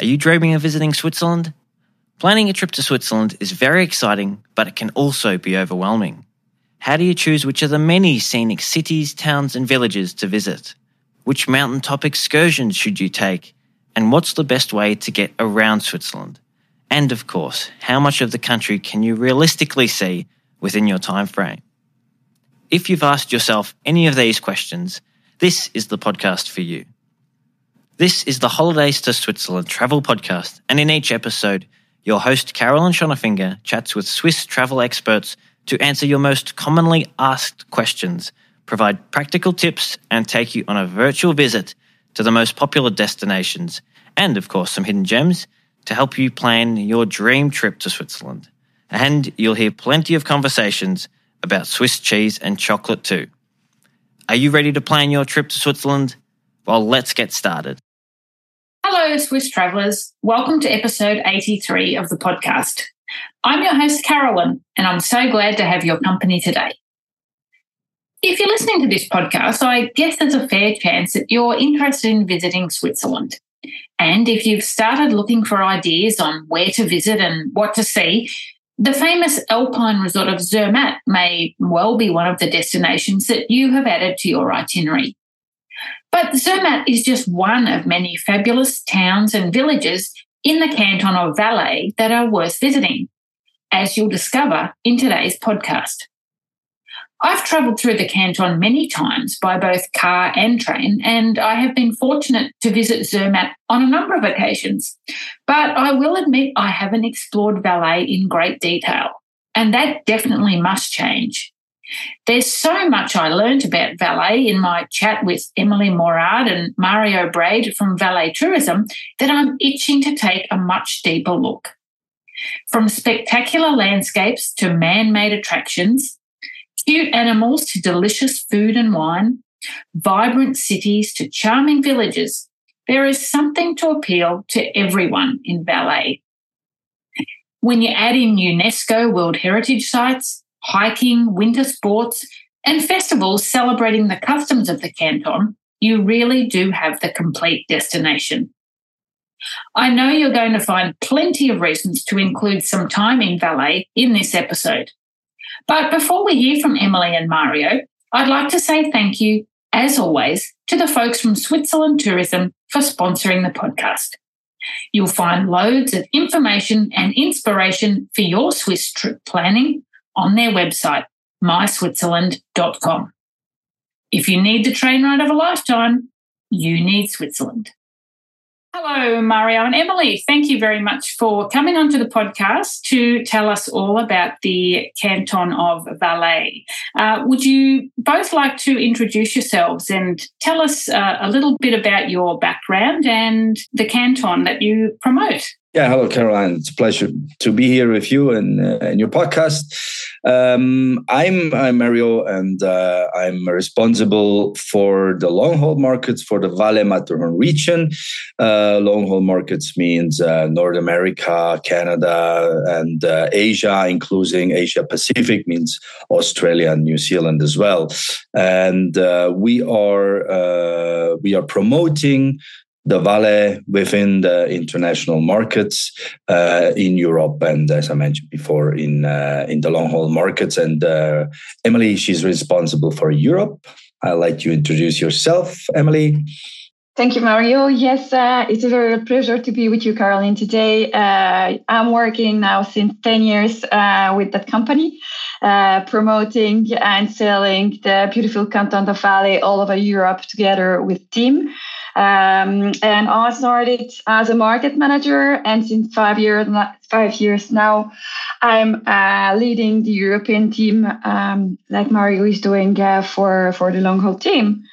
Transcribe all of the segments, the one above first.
Are you dreaming of visiting Switzerland? Planning a trip to Switzerland is very exciting, but it can also be overwhelming. How do you choose which of the many scenic cities, towns, and villages to visit? Which mountaintop excursions should you take? And what's the best way to get around Switzerland? And of course, how much of the country can you realistically see within your time frame? If you've asked yourself any of these questions, this is the podcast for you. This is the Holidays to Switzerland travel podcast, and in each episode, your host Carolyn Schonnerfinger chats with Swiss travel experts to answer your most commonly asked questions, provide practical tips, and take you on a virtual visit to the most popular destinations, and of course, some hidden gems to help you plan your dream trip to Switzerland. And you'll hear plenty of conversations about Swiss cheese and chocolate too. Are you ready to plan your trip to Switzerland? Well, let's get started. Hello, Swiss travellers. Welcome to episode 83 of the podcast. I'm your host, Carolyn, and I'm so glad to have your company today. If you're listening to this podcast, I guess there's a fair chance that you're interested in visiting Switzerland. And if you've started looking for ideas on where to visit and what to see, the famous alpine resort of Zermatt may well be one of the destinations that you have added to your itinerary. But Zermatt is just one of many fabulous towns and villages in the canton of Valais that are worth visiting, as you'll discover in today's podcast. I've travelled through the canton many times by both car and train, and I have been fortunate to visit Zermatt on a number of occasions. But I will admit I haven't explored Valais in great detail, and that definitely must change. There's so much I learned about Valais in my chat with Emilie Morard and Mario Braide from Valais Tourism that I'm itching to take a much deeper look. From spectacular landscapes to man made attractions, cute animals to delicious food and wine, vibrant cities to charming villages, there is something to appeal to everyone in Valais. When you add in UNESCO World Heritage Sites, hiking, winter sports, and festivals celebrating the customs of the canton, you really do have the complete destination. I know you're going to find plenty of reasons to include some time in Valais in this episode. But before we hear from Emilie and Mario, I'd like to say thank you, as always, to the folks from Switzerland Tourism for sponsoring the podcast. You'll find loads of information and inspiration for your Swiss trip planning on their website, myswitzerland.com. If you need the train ride of a lifetime, you need Switzerland. Hello, Mario and Emilie. Thank you very much for coming onto the podcast to tell us all about the canton of Valais. Uh, would you both like to introduce yourselves and tell us uh, a little bit about your background and the canton that you promote? Yeah, hello, Caroline. It's a pleasure to be here with you and uh, your podcast. Um, I'm, I'm Mario, and uh, I'm responsible for the long haul markets for the Valais Matterhorn region. Uh, long haul markets means uh, North America, Canada, and uh, Asia, including Asia Pacific, means Australia and New Zealand as well. And uh, we are we are promoting the Valais within the international markets uh, in Europe and, as I mentioned before, in uh, in the long haul markets. And uh, Emilie, she's responsible for Europe. I'll let you introduce yourself, Emilie. Thank you, Mario. Yes, uh, it's a very pleasure to be with you, Caroline, today. Uh, I'm working now since 10 years uh, with that company, promoting and selling the beautiful Canton of Valais all over Europe together with team. Um, and I started as a market manager, and since five years, five years now, I'm uh, leading the European team, um, like Mario is doing uh, for for the long haul team.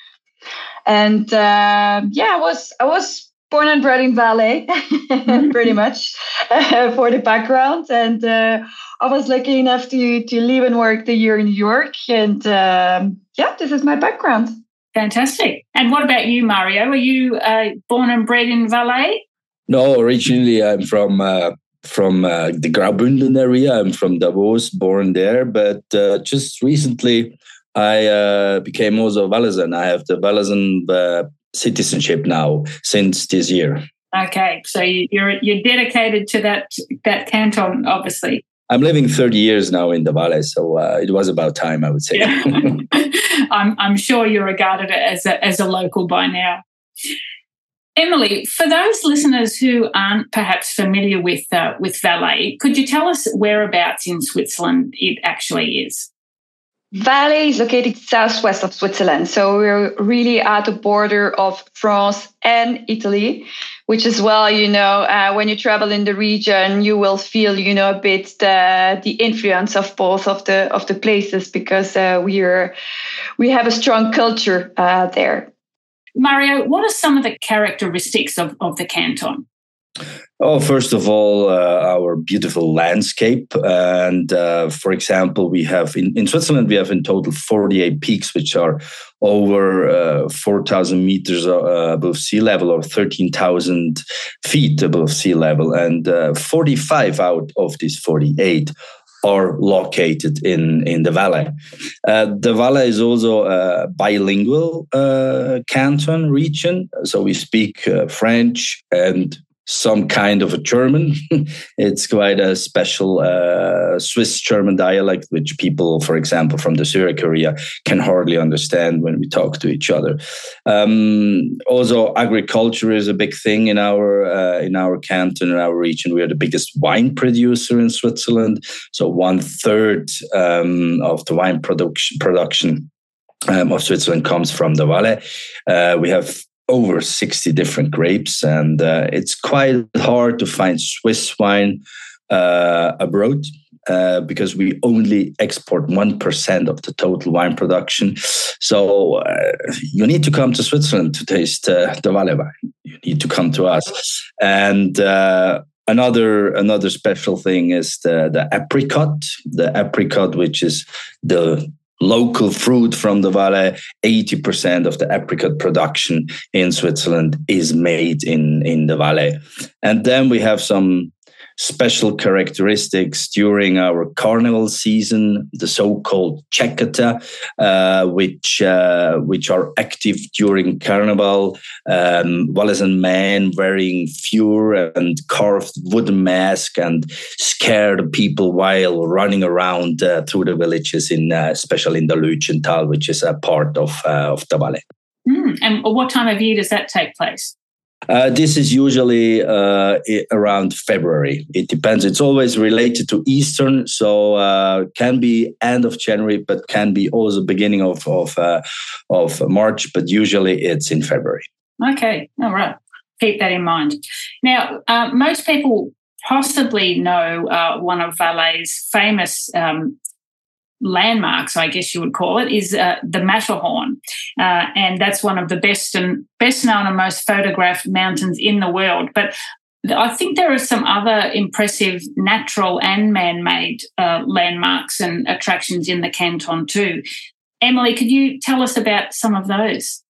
And uh, yeah, I was I was born and bred in Valais, pretty much uh, for the background, and uh, I was lucky enough to to live and work the year in New York, and um, yeah, this is my background. Fantastic. And what about you, Mario? Are you uh, born and bred in Valais? No, originally I'm from uh, from uh, the Graubünden area. I'm from Davos, born there, but uh, just recently I uh, became also Valaisan. I have the Valaisan uh, citizenship now since this year. Okay, so you're you're dedicated to that that canton, obviously. I'm living 30 years now in the Valais, so uh, it was about time, I would say. Yeah. I'm, I'm sure you're regarded as a, as a local by now. Emilie, for those listeners who aren't perhaps familiar with uh, with Valais, could you tell us whereabouts in Switzerland it actually is? Valais is located southwest of Switzerland, so we're really at the border of France and Italy, which as well, you know, uh, when you travel in the region, you will feel, you know, a bit the the influence of both of the of the places because uh, we are we have a strong culture uh, there. Mario, what are some of the characteristics of, of the canton? Oh, first of all, uh, our beautiful landscape. And uh, for example, we have in, in Switzerland, we have in total 48 peaks, which are over uh, 4,000 meters uh, above sea level or 13,000 feet above sea level. And uh, 45 out of these 48 are located in, in the Valais. Uh, the Valais is also a bilingual uh, canton region, so we speak uh, French and some kind of a German. it's quite a special uh, Swiss German dialect, which people, for example, from the Zurich area can hardly understand when we talk to each other. Um, also, agriculture is a big thing in our uh, in our canton, in our region. We are the biggest wine producer in Switzerland, so one third um, of the wine production production. Um, of Switzerland comes from the Valais. Uh, we have over 60 different grapes, and uh, it's quite hard to find Swiss wine uh, abroad. Uh, because we only export 1% of the total wine production. So uh, you need to come to Switzerland to taste uh, the Valais wine. You need to come to us. And uh, another another special thing is the, the apricot, the apricot, which is the local fruit from the Valais. 80% of the apricot production in Switzerland is made in, in the Valais. And then we have some special characteristics during our carnival season, the so-called Tschäggättä, uh, which uh, which are active during carnival. Um, and men wearing fur and carved wooden mask and scare the people while running around uh, through the villages, in uh, especially in the Lötschental, which is a part of uh, of Valais. Mm, and what time of year does that take place? Uh, this is usually uh, around February. It depends. It's always related to Eastern, so uh, can be end of January, but can be also beginning of of uh, of March. But usually it's in February. Okay, all right. Keep that in mind. Now, uh, most people possibly know uh, one of Valais's famous um, landmarks, I guess you would call it, is uh, the Matterhorn, uh, and that's one of the best and best known and most photographed mountains in the world. But I think there are some other impressive natural and man-made uh, landmarks and attractions in the canton too. Emilie, could you tell us about some of those?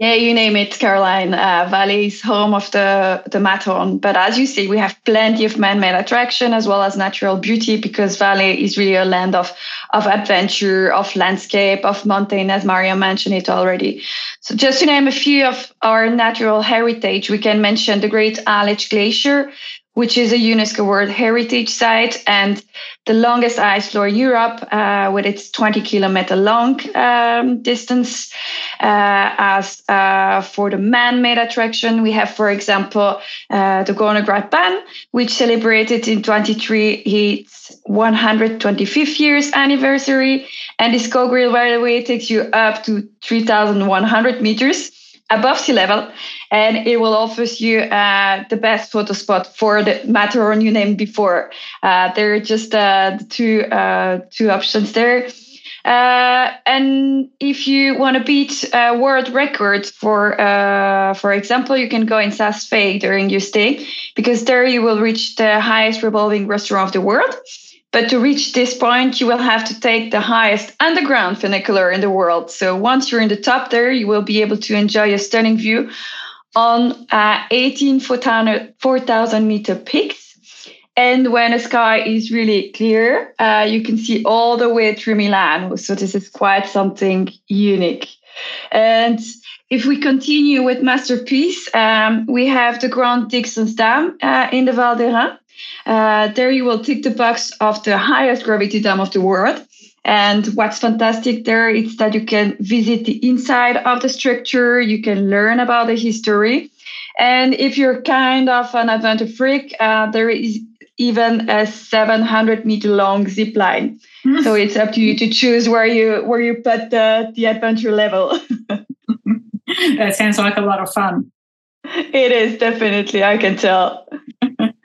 Yeah, you name it, Caroline. Uh, Valais is home of the, the Matterhorn. But as you see, we have plenty of man-made attraction as well as natural beauty because Valais is really a land of, of adventure, of landscape, of mountain, as Mario mentioned it already. So just to name a few of our natural heritage, we can mention the Great Aletsch Glacier, which is a UNESCO World Heritage Site and the longest ice floor Europe, uh, with its 20 kilometer long um, distance. Uh, as uh, for the man-made attraction, we have, for example, uh, the Gornergratbahn, which celebrated in 23 its 125th years anniversary, and this Cogwheel Railway takes you up to 3,100 meters above sea level, and it will offer you uh, the best photo spot for the Matterhorn you named before. Uh, there are just uh, two uh, two options there. Uh, and if you want to beat a world record for, uh, for example, you can go in Fee during your stay because there you will reach the highest revolving restaurant of the world. But to reach this point, you will have to take the highest underground funicular in the world. So once you're in the top there, you will be able to enjoy a stunning view on uh, 18 4,000 meter peaks. And when the sky is really clear, uh, you can see all the way through Milan. So this is quite something unique. And if we continue with masterpiece, um, we have the Grande Dixence Dam uh, in the Val d'Hérens. Uh, there you will tick the box of the highest gravity dam of the world. And what's fantastic there is that you can visit the inside of the structure, you can learn about the history. And if you're kind of an adventure freak, uh, there is even a 700 meter long zip line. Mm. So it's up to you to choose where you where you put the, the adventure level. that sounds like a lot of fun. It is definitely, I can tell.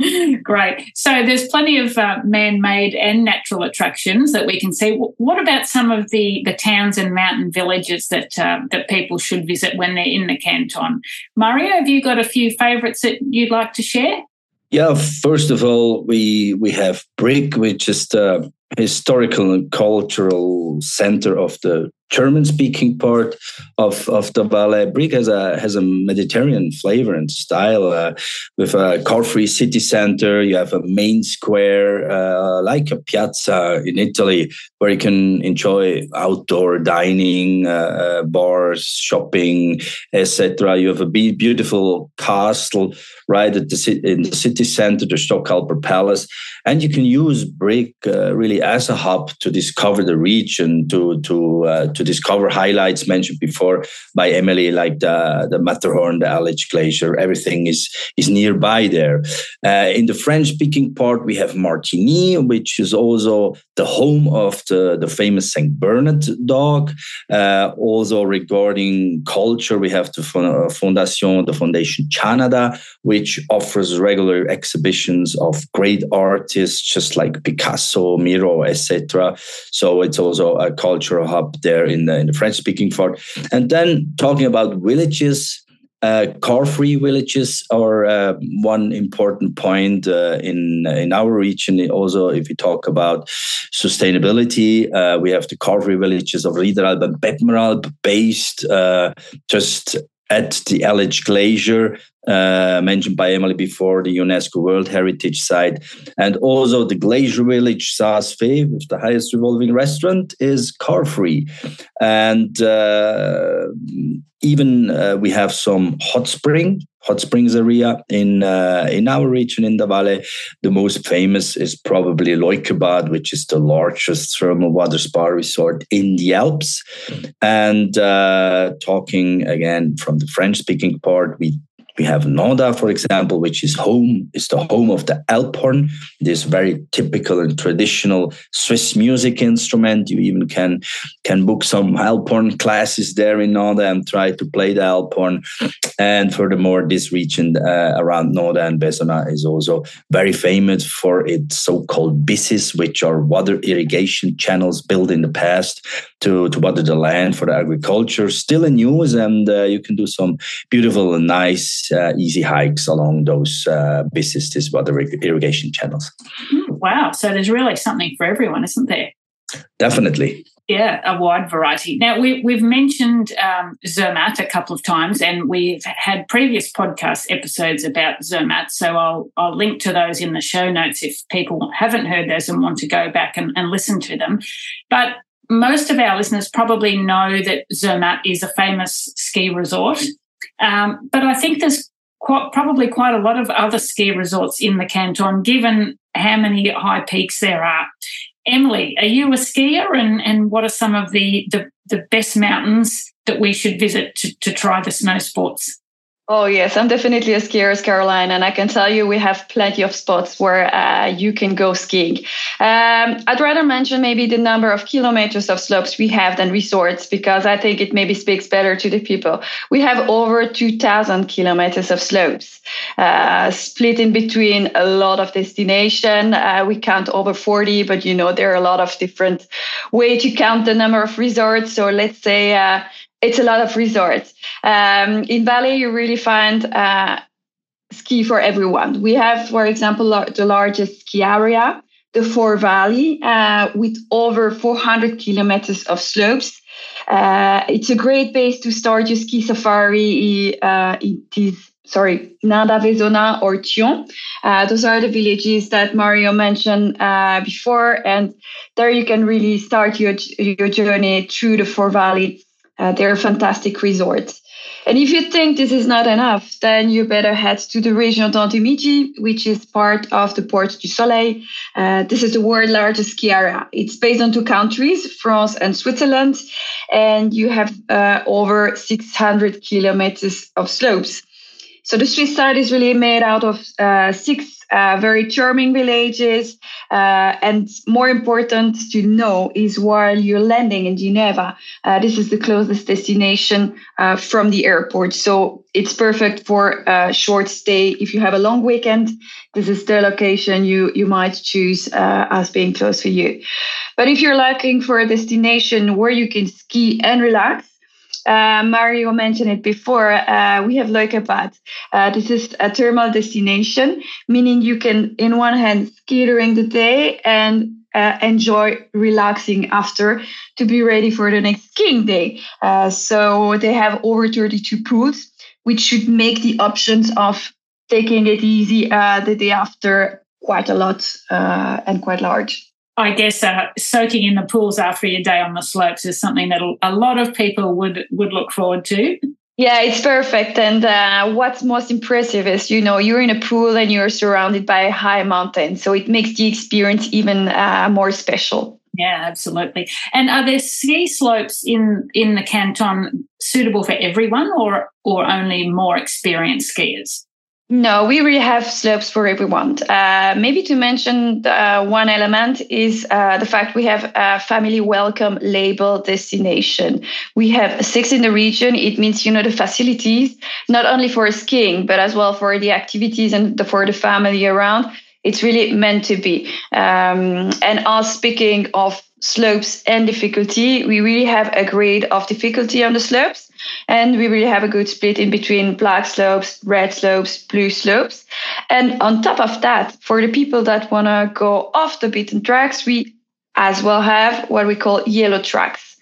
Great. So there's plenty of uh, man-made and natural attractions that we can see. What about some of the the towns and mountain villages that uh, that people should visit when they're in the canton? Mario, have you got a few favourites that you'd like to share? Yeah, first of all, we we have Brig, which is the historical and cultural center of the German speaking part of, of the Valais. Brig has a has a Mediterranean flavor and style uh, with a car free city center. You have a main square uh, like a piazza in Italy where you can enjoy outdoor dining, uh, uh bars, shopping, etc. You have a beautiful castle right at the in the city center, the Stockalper Palace, and you can use Brig uh, really as a hub to discover the region to to uh, to discover highlights mentioned before by Emilie, like the, the Matterhorn, the Aletsch Glacier. Everything is, is nearby there. Uh, in the French speaking part, we have Martigny, which is also the home of the, the famous St. Bernard dog. Uh, also, regarding culture, we have the Fondation, the Foundation Gianadda, which offers regular exhibitions of great artists, just like Picasso, Miro, etc. So it's also a cultural hub there in the, in the French speaking part. And then talking about villages, uh, car-free villages are uh, one important point uh, in in our region. Also, if we talk about sustainability, uh, we have the car-free villages of Riederalp and Bettmeralp, based uh, just at the Aletsch Glacier, uh, mentioned by Emilie before, the UNESCO World Heritage Site. And also the Glacier Village Saas-Fee, with the highest revolving restaurant, is car free. And uh, even uh, we have some hot spring hot springs area in uh, in our region in the valley. The most famous is probably Leukerbad, which is the largest thermal water spa resort in the Alps. And uh, talking again from the French speaking part, we we have Nendaz, for example, which is home, is the home of the Alphorn, this very typical and traditional Swiss music instrument. You even can can book some Alphorn classes there in Nendaz and try to play the Alphorn. And furthermore, this region uh, around Nendaz and Veysonnaz is also very famous for its so-called bisses, which are water irrigation channels built in the past to, to water the land for the agriculture. Still in use, and uh, you can do some beautiful and nice uh, easy hikes along those uh, businesses, water irrigation channels. Hmm, wow. So there's really something for everyone, isn't there? Definitely. Yeah, a wide variety. Now, we, we've mentioned um, Zermatt a couple of times, and we've had previous podcast episodes about Zermatt. So I'll, I'll link to those in the show notes if people haven't heard those and want to go back and, and listen to them. But most of our listeners probably know that Zermatt is a famous ski resort. Um, but I think there's quite, probably quite a lot of other ski resorts in the canton, given how many high peaks there are. Emilie, are you a skier, and, and what are some of the, the, the best mountains that we should visit to, to try the snow sports? Oh, yes, I'm definitely a skier, as Caroline, and I can tell you we have plenty of spots where uh, you can go skiing. Um, I'd rather mention maybe the number of kilometers of slopes we have than resorts because I think it maybe speaks better to the people. We have over 2,000 kilometers of slopes, uh, split in between a lot of destination. Uh, we count over 40, but you know, there are a lot of different way to count the number of resorts. So let's say uh, it's a lot of resorts. Um, in Valais, you really find uh, ski for everyone. We have, for example, the largest ski area, the Four Valley, uh, with over 400 kilometers of slopes. Uh, it's a great base to start your ski safari. Uh, it is sorry, Nendaz-Veysonnaz or Thyon. Uh, those are the villages that Mario mentioned uh, before, and there you can really start your your journey through the Four Valley Uh, they're a fantastic resort. And if you think this is not enough, then you better head to the Région Dents du Midi, which is part of the Portes du Soleil. Uh, this is the world's largest ski area. It's based on two countries, France and Switzerland, and you have uh, over 600 kilometers of slopes. So the Swiss side is really made out of uh, six uh, very charming villages. Uh, and more important to know is while you're landing in Geneva, uh, this is the closest destination uh, from the airport. So it's perfect for a short stay. If you have a long weekend, this is the location you, you might choose uh, as being close for you. But if you're looking for a destination where you can ski and relax, uh, Mario mentioned it before. Uh, we have Leukerbad. Uh, this is a thermal destination, meaning you can, in one hand, ski during the day and uh, enjoy relaxing after to be ready for the next skiing day. Uh, so they have over 32 pools, which should make the options of taking it easy uh, the day after quite a lot and quite large. I guess uh, soaking in the pools after your day on the slopes is something that a lot of people would would look forward to. Yeah, it's perfect. And uh, what's most impressive is, you know, you're in a pool and you're surrounded by high mountains, so it makes the experience even uh, more special. Yeah, absolutely. And are there ski slopes in in the canton suitable for everyone, or or only more experienced skiers? No, we really have slopes for everyone. Uh, maybe to mention uh, one element is uh, the fact we have a family welcome label destination. We have six in the region. It means, you know, the facilities, not only for skiing, but as well for the activities and the, for the family around. It's really meant to be. Um, and us speaking of slopes and difficulty, we really have a grade of difficulty on the slopes. And we really have a good split in between black slopes, red slopes, blue slopes. And on top of that, for the people that want to go off the beaten tracks, we as well have what we call yellow tracks.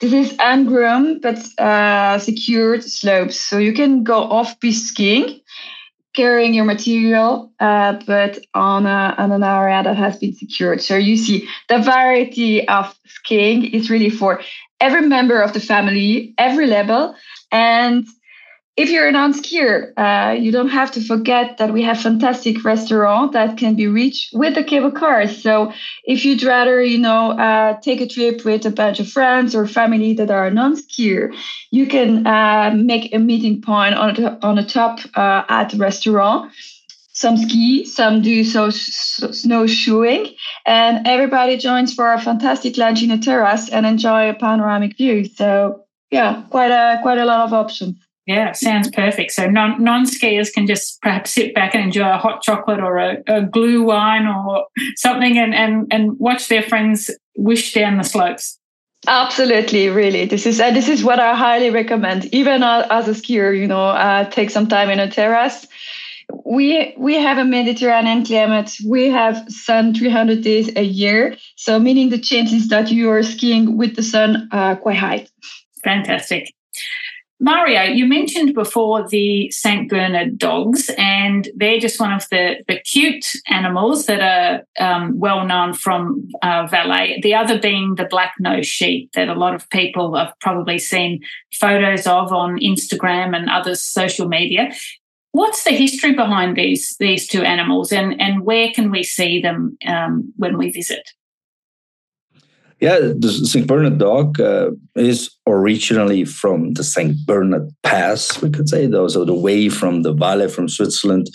This is ungroomed but uh, secured slopes. So you can go off piste skiing carrying your material, uh, but on, a, on an area that has been secured. So you see the variety of skiing is really for every member of the family, every level. And if you're a non-skier, uh, you don't have to forget that we have fantastic restaurant that can be reached with the cable cars. So if you'd rather, you know, uh, take a trip with a bunch of friends or family that are non-skier, you can uh, make a meeting point on the, on the top uh, at the restaurant. Some ski, some do so, so snowshoeing, and everybody joins for a fantastic lunch in a terrace and enjoy a panoramic view. So yeah, quite a quite a lot of options. Yeah, sounds perfect. So non non skiers can just perhaps sit back and enjoy a hot chocolate or a, a glühwein or something, and and and watch their friends wish down the slopes. Absolutely, really. This is uh, this is what I highly recommend. Even uh, as a skier, you know, uh, take some time in a terrace. We we have a Mediterranean climate. We have sun 300 days a year, so meaning the chances that you are skiing with the sun are quite high. Fantastic. Mario, you mentioned before the St. Bernard dogs, and they're just one of the, the cute animals that are um, well known from uh, Valais. The other being the black nose sheep that a lot of people have probably seen photos of on Instagram and other social media. What's the history behind these these two animals, and, and where can we see them um, when we visit? Yeah, the St. Bernard dog uh, is originally from the St. Bernard Pass, we could say, though, so the way from the Valais from Switzerland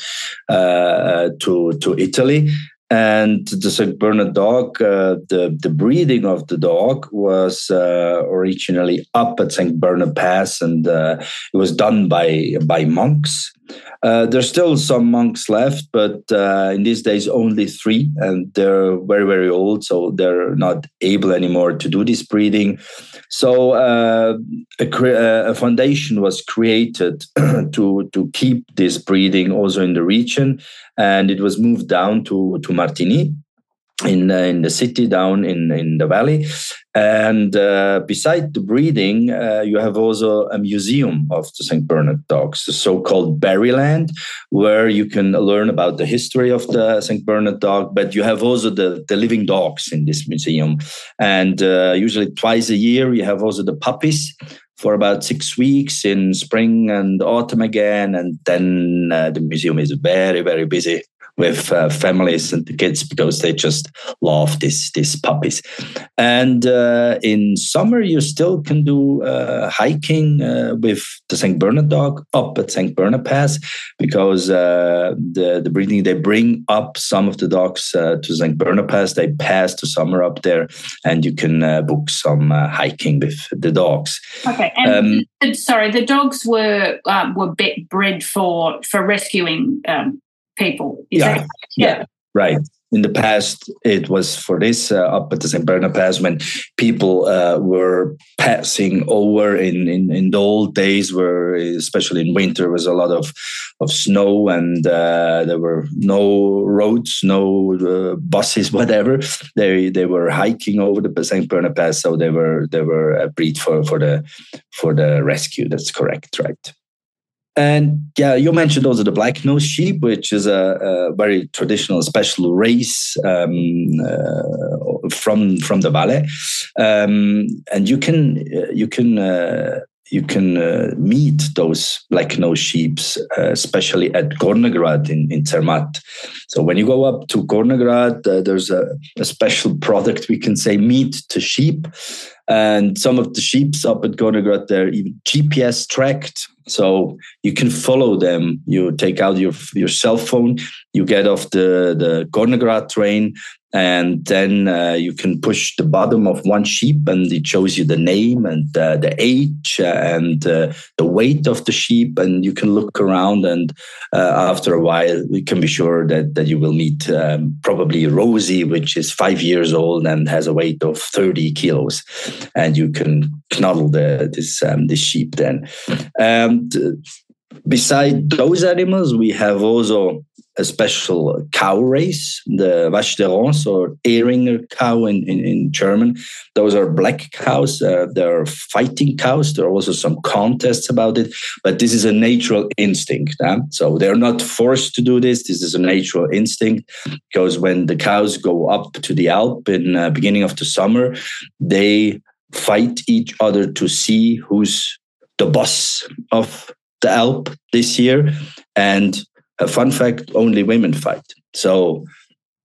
uh, to, to Italy. And the St. Bernard dog, uh, the, the breeding of the dog was uh, originally up at St. Bernard Pass, and uh, it was done by, by monks. Uh, there's still some monks left, but uh, in these days only three, and they're very, very old, so they're not able anymore to do this breeding. So uh, a, a, foundation was created to to keep this breeding also in the region, and it was moved down to to Martigny in uh, in the city down in in the valley. And uh, beside the breeding uh, you have also a museum of the st bernard dogs the so-called Barryland where you can learn about the history of the st bernard dog. But you have also the, the living dogs in this museum. And uh, usually twice a year you have also the puppies for about six weeks in spring and autumn again. And then uh, the museum is very, very busy with uh, families and the kids because they just love these these puppies. And uh, in summer, you still can do uh, hiking uh, with the St. Bernard dog up at St. Bernard Pass because uh, the the breeding they bring up some of the dogs uh, to St. Bernard Pass. They pass the summer up there, and you can book some hiking with the dogs. Okay, and um, sorry, the dogs were were bred for for rescuing um, people. Yeah, that, yeah, yeah, right. In the past, it was for this uh, up at the St. Bernard Pass when people uh, were passing over in, in, in the old days, where especially in winter was a lot of of snow and uh, there were no roads, no uh, buses, whatever. They they were hiking over the St. Bernard Pass, so they were they were a breed for for the for the rescue. That's correct, right? And yeah, you mentioned also the black nose sheep, which is a, a very traditional, special race um, uh, from from the valley. Um, and you can you can uh, you can uh, meet those black nose sheep, uh, especially at Gornergrat in, in Zermatt. So when you go up to Gornergrat, uh, there's a, a, special product we can say meat to sheep. And some of the sheep up at Gornergrat, they're even GPS tracked. So you can follow them. You take out your, your cell phone, you get off the, the Gornergrat train, and then uh, you can push the bottom of one sheep and it shows you the name and uh, the age and uh, the weight of the sheep. And you can look around and uh, after a while you can be sure that, that you will meet um, probably rosie which is five years old and has a weight of 30 kilos. And you can cuddle the, this, um, this sheep then. Um, beside those animals we have also a special cow race, the Vache d'Hérens or Eringer cow in, in, in German. Those are black cows. Uh, they're fighting cows. There are also some contests about it, but this is a natural instinct. So they're not forced to do this. This is a natural instinct because when the cows go up to the Alp in uh, beginning of the summer, they fight each other to see who's the boss of the Alp this year. And a fun fact only women fight. So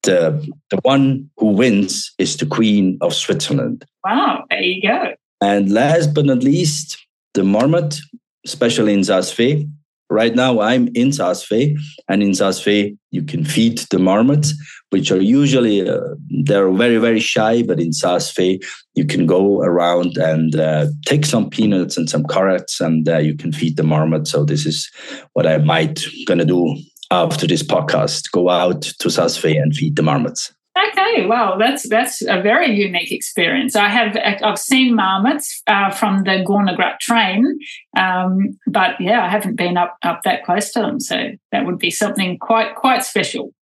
the, the one who wins is the Queen of Switzerland. Wow, there you go. And last but not least, the marmot, especially in Fee. Right now, I'm in Saas Fee, and in Saas Fee, you can feed the marmots, which are usually uh, they're very very shy. But in Saas Fee, you can go around and uh, take some peanuts and some carrots, and uh, you can feed the marmot. So this is what I might gonna do after this podcast. Go out to Saas Fee and feed the marmots. Okay, well, that's that's a very unique experience. I have I've seen marmots uh, from the Gornergrat train, um, but yeah, I haven't been up up that close to them. So that would be something quite quite special.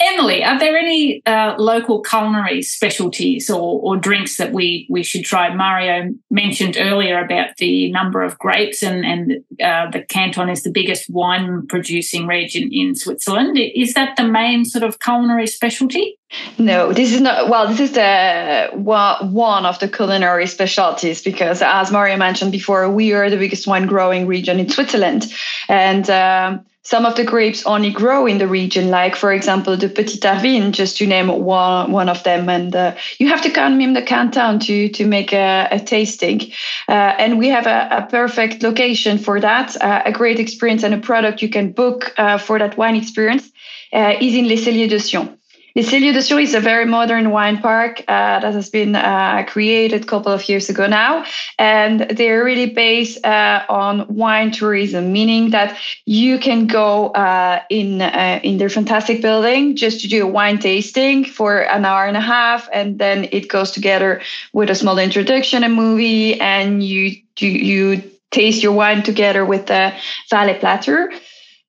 Emilie, are there any uh, local culinary specialties or, or, drinks that we, we should try? Mario mentioned earlier about the number of grapes, and, and uh, the canton is the biggest wine producing region in Switzerland. Is that the main sort of culinary specialty? No, this is not. Well, this is the one of the culinary specialties because, as Mario mentioned before, we are the biggest wine growing region in Switzerland, and. Um, some of the grapes only grow in the region, like, for example, the Petite Arvine, just to name one, one of them. And uh, you have to come in the canton to, to make a, a tasting. Uh, and we have a, a, perfect location for that, uh, a great experience and a product you can book uh, for that wine experience uh, is in Les Celliers de Sion. Celliers de Sion is a very modern wine park uh, that has been uh, created a couple of years ago now. And they're really based uh, on wine tourism, meaning that you can go uh, in, uh, in their fantastic building just to do a wine tasting for an hour and a half. And then it goes together with a small introduction, a movie, and you, you, you taste your wine together with the Valais Platter.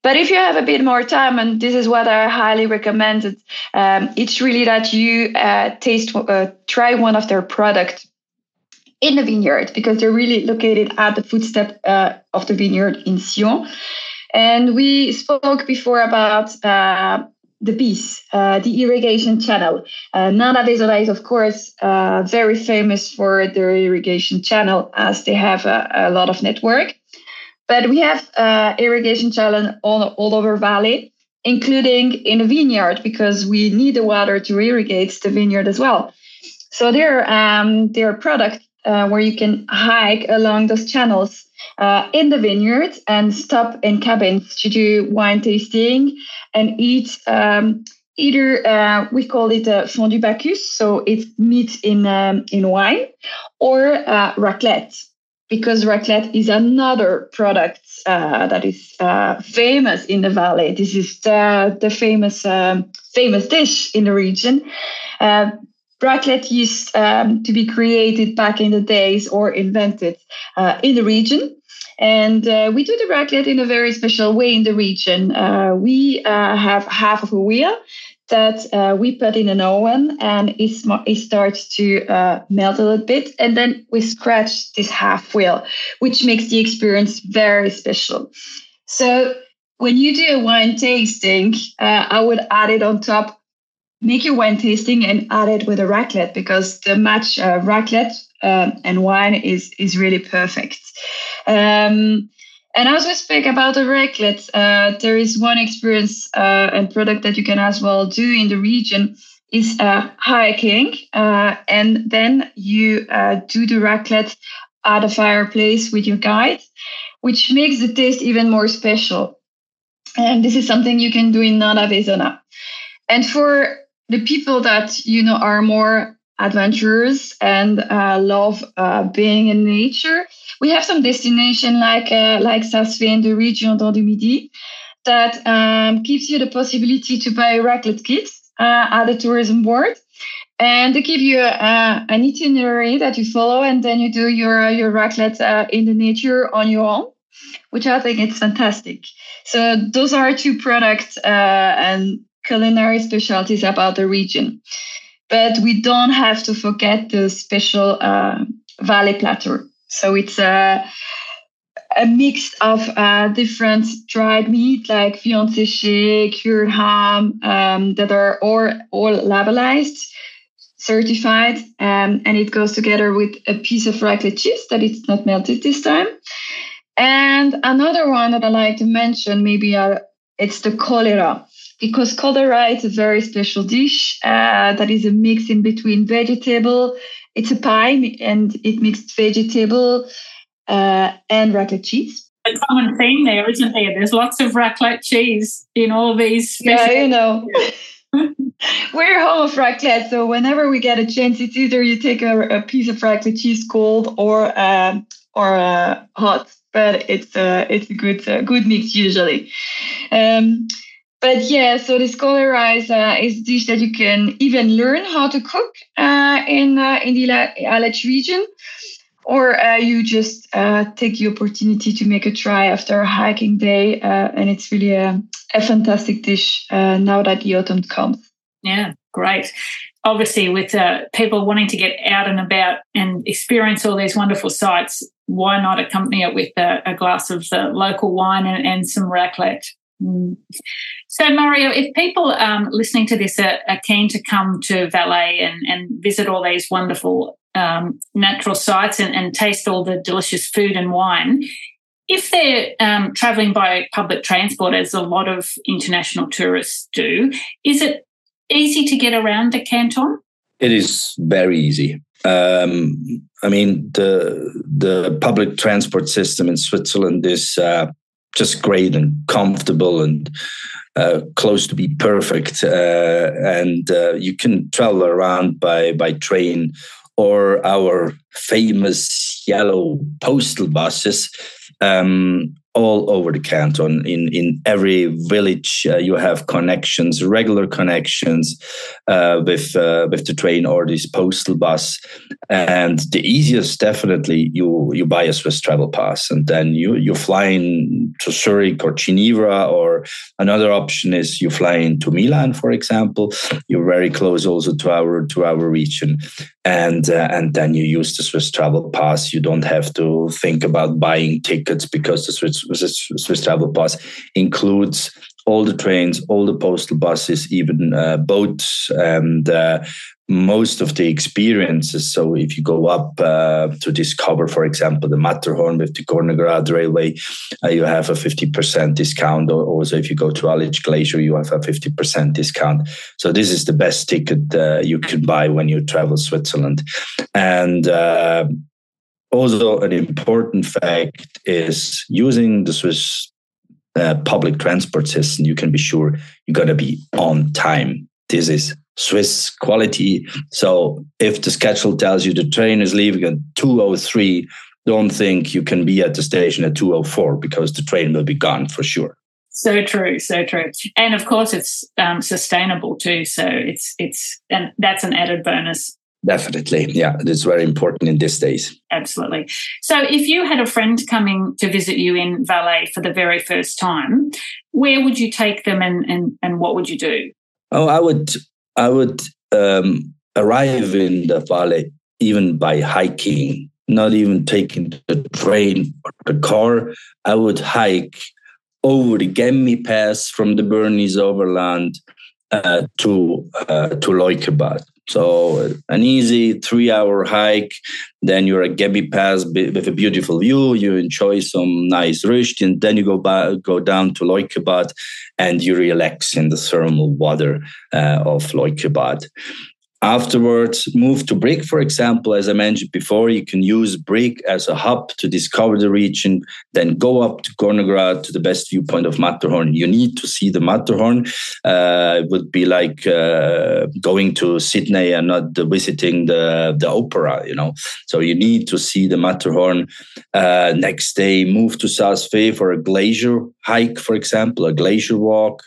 But if you have a bit more time, and this is what I highly recommend, um, it's really that you uh, taste, uh, try one of their products in the vineyard because they're really located at the footstep uh, of the vineyard in Sion. And we spoke before about uh, the bisses, uh, the irrigation channel. Uh, Nendaz Veysonnaz is, of course, uh, very famous for their irrigation channel as they have a, a lot of network. But we have uh, irrigation channel all, all over Valais, including in a vineyard because we need the water to irrigate the vineyard as well. So there, um, there are products uh, where you can hike along those channels uh, in the vineyard and stop in cabins to do wine tasting and eat um, either uh, we call it a fondue bacchus, so it's meat in um, in wine, or uh, raclette, because raclette is another product uh, that is uh, famous in the valley. This is the the famous um, famous dish in the region. Uh, raclette used um, to be created back in the days or invented uh, in the region. And uh, we do the raclette in a very special way in the region. Uh, we have half of a wheel that uh, we put in an oven and it, it starts to uh, melt a little bit. And then we scratch this half wheel, which makes the experience very special. So when you do a wine tasting, uh, I would add it on top make your wine tasting and add it with a raclette because the match uh, raclette um, and wine is is really perfect. Um, and as we speak about the raclette, uh, there is one experience uh, and product that you can as well do in the region is uh, hiking, uh, and then you uh, do the raclette at a fireplace with your guide, which makes the taste even more special. And this is something you can do in Nendaz Veysonnaz. And for the people that you know are more adventurers and uh, love uh, being in nature. We have some destination like uh, like in the region of du Midi that um, gives you the possibility to buy raclette kit uh, at the tourism board. And they give you uh, an itinerary that you follow, and then you do your your raclette uh, in the nature on your own, which I think it's fantastic. So those are two products, and culinary specialties about the region. But we don't have to forget the special uh, Valais platter. So it's a, a mix of uh, different dried meat like viande séchée, cured ham um, that are all, all labelized, certified, um, and it goes together with a piece of raclette cheese that it's not melted this time. And another one that I like to mention, maybe uh, it's the cholera because cholera is a very special dish uh, that is a mix in between vegetable. It's a pie and it mixed vegetable uh, and raclette cheese. A common theme there, isn't there? There's lots of raclette cheese in all these. Yeah, you know. We're home of raclette, so whenever we get a chance, it's either you take a, a piece of raclette cheese cold or uh, or uh, hot, but it's uh, it's a good uh, good mix usually. Um, but yeah, so the rice uh, is a dish that you can even learn how to cook uh, in uh, in the Aletsch region, or uh, you just uh, take the opportunity to make a try after a hiking day, uh, and it's really a, a fantastic dish now that the autumn comes. Yeah, great. Obviously, with people wanting to get out and about and experience all these wonderful sights, why not accompany it with a, a glass of the local wine and, and some raclette? Mm. So, Mario, if people um, listening to this are, are, keen to come to Valais and, and visit all these wonderful um, natural sites and, and, taste all the delicious food and wine, if they're um, traveling by public transport, as a lot of international tourists do, is it easy to get around the canton? It is very easy. Um, I mean, the the public transport system in Switzerland is uh, just great and comfortable and uh, close to be perfect. Uh, and uh, you can travel around by by train or our famous yellow postal buses um, all over the canton. In in every village, uh, you have connections, regular connections uh, with uh, with the train or this postal bus. And the easiest, definitely, you you buy a Swiss travel pass, and then you you fly in to Zurich or Geneva, or another option is you fly into Milan, for example. You're very close also to our to our region, and uh, and then you use the Swiss travel pass. You don't have to think about buying tickets because the Swiss Swiss Travel Pass includes all the trains, all the postal buses, even uh, boats, and uh, most of the experiences. So if you go up uh, to discover, for example, the Matterhorn with the Gornergrat Railway, uh, you have a 50% discount. Also if you go to Aletsch Glacier, you have a 50% discount. So this is the best ticket uh, you can buy when you travel Switzerland. And uh, also an important fact is using the Swiss uh, public transport system, you can be sure you're going to be on time. This is Swiss quality. So if the schedule tells you the train is leaving at 203, don't think you can be at the station at 204 because the train will be gone for sure. So true, so true, and of course it's um, sustainable too. So it's it's and that's an added bonus. Definitely, yeah, it's very important in these days. Absolutely. So, if you had a friend coming to visit you in Valais for the very first time, where would you take them, and and and what would you do? Oh, I would I would um, arrive in the valley even by hiking, not even taking the train or the car. I would hike over the Gemmi Pass from the Bernese Oberland uh, to uh, to Leukerbad. So an easy three-hour hike. Then you're at Gemmi Pass with a beautiful view. You enjoy some nice rust, and then you go back, go down to Leukerbad, and you relax in the thermal water uh, of Leukerbad. Afterwards, move to Brig, for example. As I mentioned before, you can use Brig as a hub to discover the region, then go up to Gornergrat to the best viewpoint of Matterhorn. You need to see the Matterhorn. Uh, it would be like uh, going to Sydney and not visiting the, the opera, you know. So you need to see the Matterhorn. Uh, next day, move to Saas-Fee for a glacier hike, for example, a glacier walk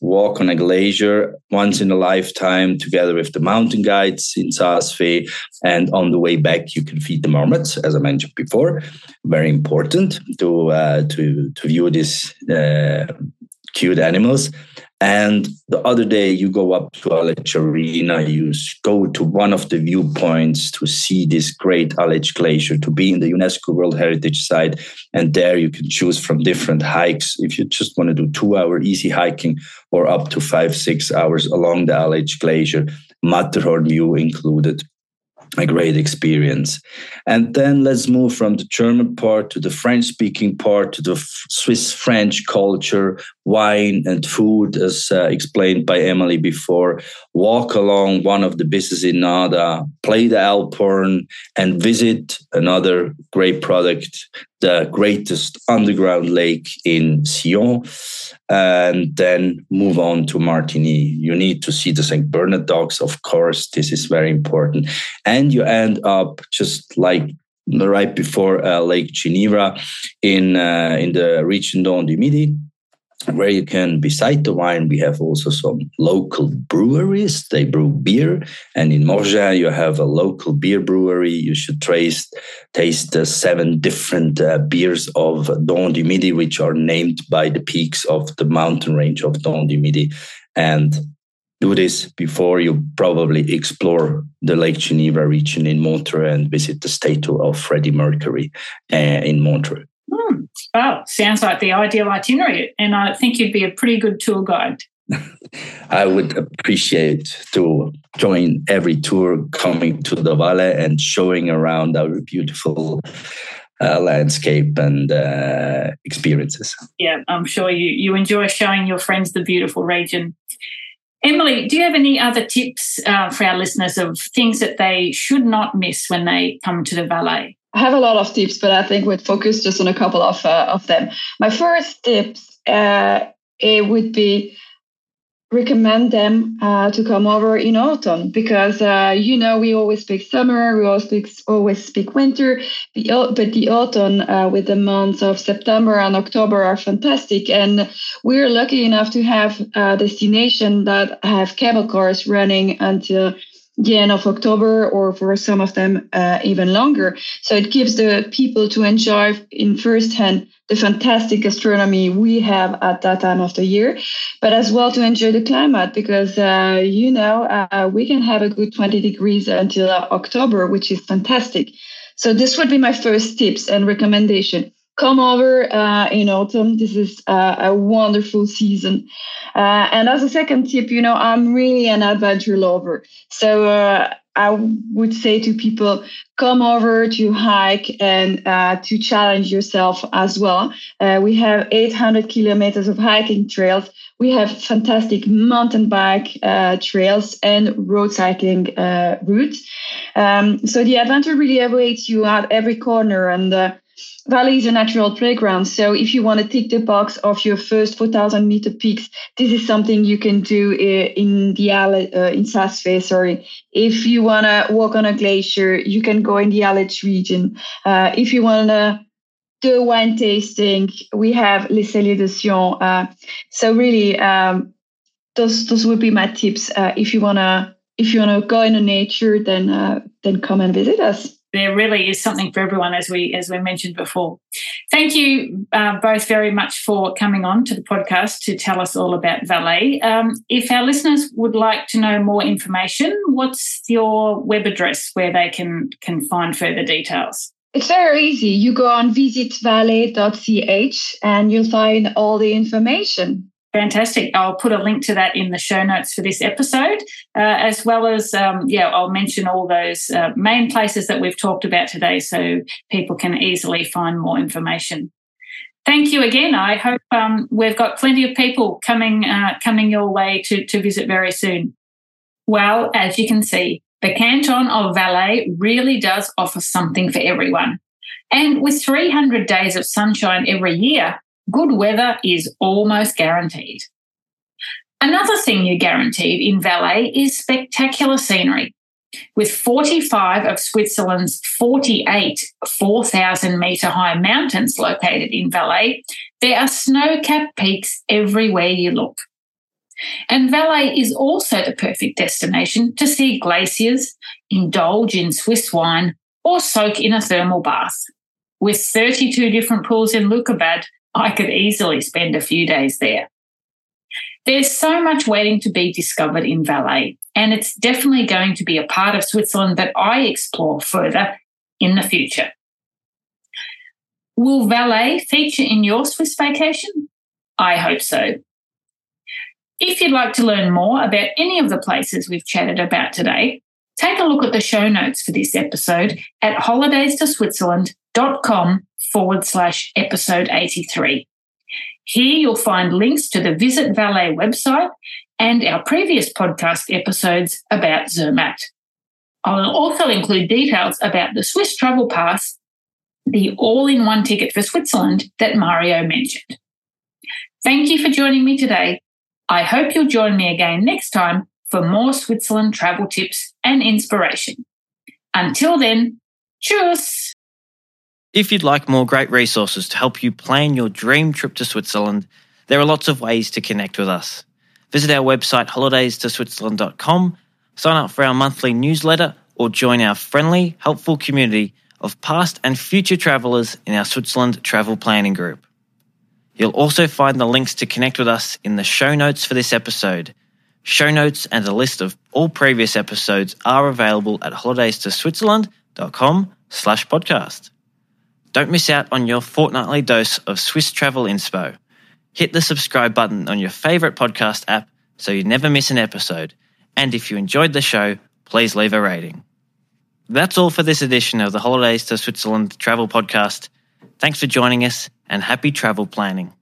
walk on a glacier once in a lifetime together with the mountain guides in Saas-Fee. And on the way back, you can feed the marmots, as I mentioned before. Very important to uh, to to view this uh, cute animals. And the other day, you go up to Aletsch Arena, you go to one of the viewpoints to see this great Aletsch Glacier, to be in the UNESCO World Heritage Site. And there you can choose from different hikes. If you just want to do two hour easy hiking or up to five, six hours along the Aletsch Glacier, Matterhorn view included a great experience. And then let's move from the German part to the French speaking part to the Swiss French culture, wine and food, as uh, explained by Emilie before. Walk along one of the bisses in Nendaz, play the Alphorn, and visit another great product, the greatest underground lake in Sion, and then move on to Martigny. You need to see the St. Bernard dogs, of course. This is very important. And you end up just like right before uh, Lake Geneva in, uh, in the region Dent du Midi where you can, beside the wine, we have also some local breweries. They brew beer. And in Morges, you have a local beer brewery. You should trace, taste the seven different uh, beers of Dents du Midi, which are named by the peaks of the mountain range of Dents du Midi. And do this before you probably explore the Lake Geneva region in Montreux and visit the statue of Freddie Mercury uh, in Montreux. Hmm. Well, sounds like the ideal itinerary, and I think you'd be a pretty good tour guide. I would appreciate to join every tour coming to the Valais and showing around our beautiful uh, landscape and uh, experiences. Yeah, I'm sure you you enjoy showing your friends the beautiful region. Emilie, do you have any other tips uh, for our listeners of things that they should not miss when they come to the Valais? I have a lot of tips, but I think we'd focus just on a couple of uh, of them. My first tips uh, it would be recommend them uh, to come over in autumn because uh, you know we always speak summer, we always speak always speak winter, but the autumn uh, with the months of September and October are fantastic, and we're lucky enough to have a destination that have cable cars running until the end of October, or for some of them uh, even longer. So it gives the people to enjoy in first hand the fantastic gastronomy we have at that time of the year, but as well to enjoy the climate because uh, you know uh, we can have a good 20 degrees until October, which is fantastic. So this would be my first tips and recommendation. Come over uh, in autumn. This is uh, a wonderful season. Uh, and as a second tip, you know, I'm really an adventure lover. So uh, I would say to people, come over to hike and uh, to challenge yourself as well. Uh, we have 800 kilometers of hiking trails. We have fantastic mountain bike trails and road cycling routes. Um, so the adventure really awaits you at every corner and Valais is a natural playground. So if you want to tick the box of your first 4,000 meter peaks, this is something you can do in the uh, in Saas-Fee, sorry. If you want to walk on a glacier, you can go in the Aletsch region. Uh, if you want to do a wine tasting, we have Les Celliers de Sion. Uh, so really, um, those those would be my tips. If you wanna if you wanna go into nature, then then come and visit us there really is something for everyone, as we as we mentioned before. Thank you uh, both very much for coming on to the podcast to tell us all about Valais. Um, if our listeners would like to know more information, what's your web address where they can can find further details? It's very easy. You go on visitvalais.ch and you'll find all the information. Fantastic. I'll put a link to that in the show notes for this episode, uh, as well as, um, yeah, I'll mention all those uh, main places that we've talked about today so people can easily find more information. Thank you again. I hope um, we've got plenty of people coming uh, coming your way to, to visit very soon. Well, as you can see, the canton of Valais really does offer something for everyone. And with 300 days of sunshine every year, good weather is almost guaranteed. Another thing you're guaranteed in Valais is spectacular scenery. With 45 of Switzerland's 48 4,000 metre high mountains located in Valais, there are snow capped peaks everywhere you look. And Valais is also the perfect destination to see glaciers, indulge in Swiss wine, or soak in a thermal bath. With 32 different pools in Leukerbad, I could easily spend a few days there. There's so much waiting to be discovered in Valais, and it's definitely going to be a part of Switzerland that I explore further in the future. Will Valais feature in your Swiss vacation? I hope so. If you'd like to learn more about any of the places we've chatted about today, take a look at the show notes for this episode at holidaystoswitzerland.com forward slash episode 83. Here you'll find links to the Visit Valais website and our previous podcast episodes about Zermatt. I'll also include details about the Swiss Travel Pass, the all in one ticket for Switzerland that Mario mentioned. Thank you for joining me today. I hope you'll join me again next time for more Switzerland travel tips and inspiration. Until then, cheers! If you'd like more great resources to help you plan your dream trip to Switzerland, there are lots of ways to connect with us. Visit our website holidaystoswitzerland.com, sign up for our monthly newsletter, or join our friendly, helpful community of past and future travellers in our Switzerland travel planning group. You'll also find the links to connect with us in the show notes for this episode. Show notes and a list of all previous episodes are available at holidaystoswitzerland.com slash podcast. Don't miss out on your fortnightly dose of Swiss travel inspo. Hit the subscribe button on your favourite podcast app so you never miss an episode. And if you enjoyed the show, please leave a rating. That's all for this edition of the Holidays to Switzerland Travel Podcast. Thanks for joining us and happy travel planning.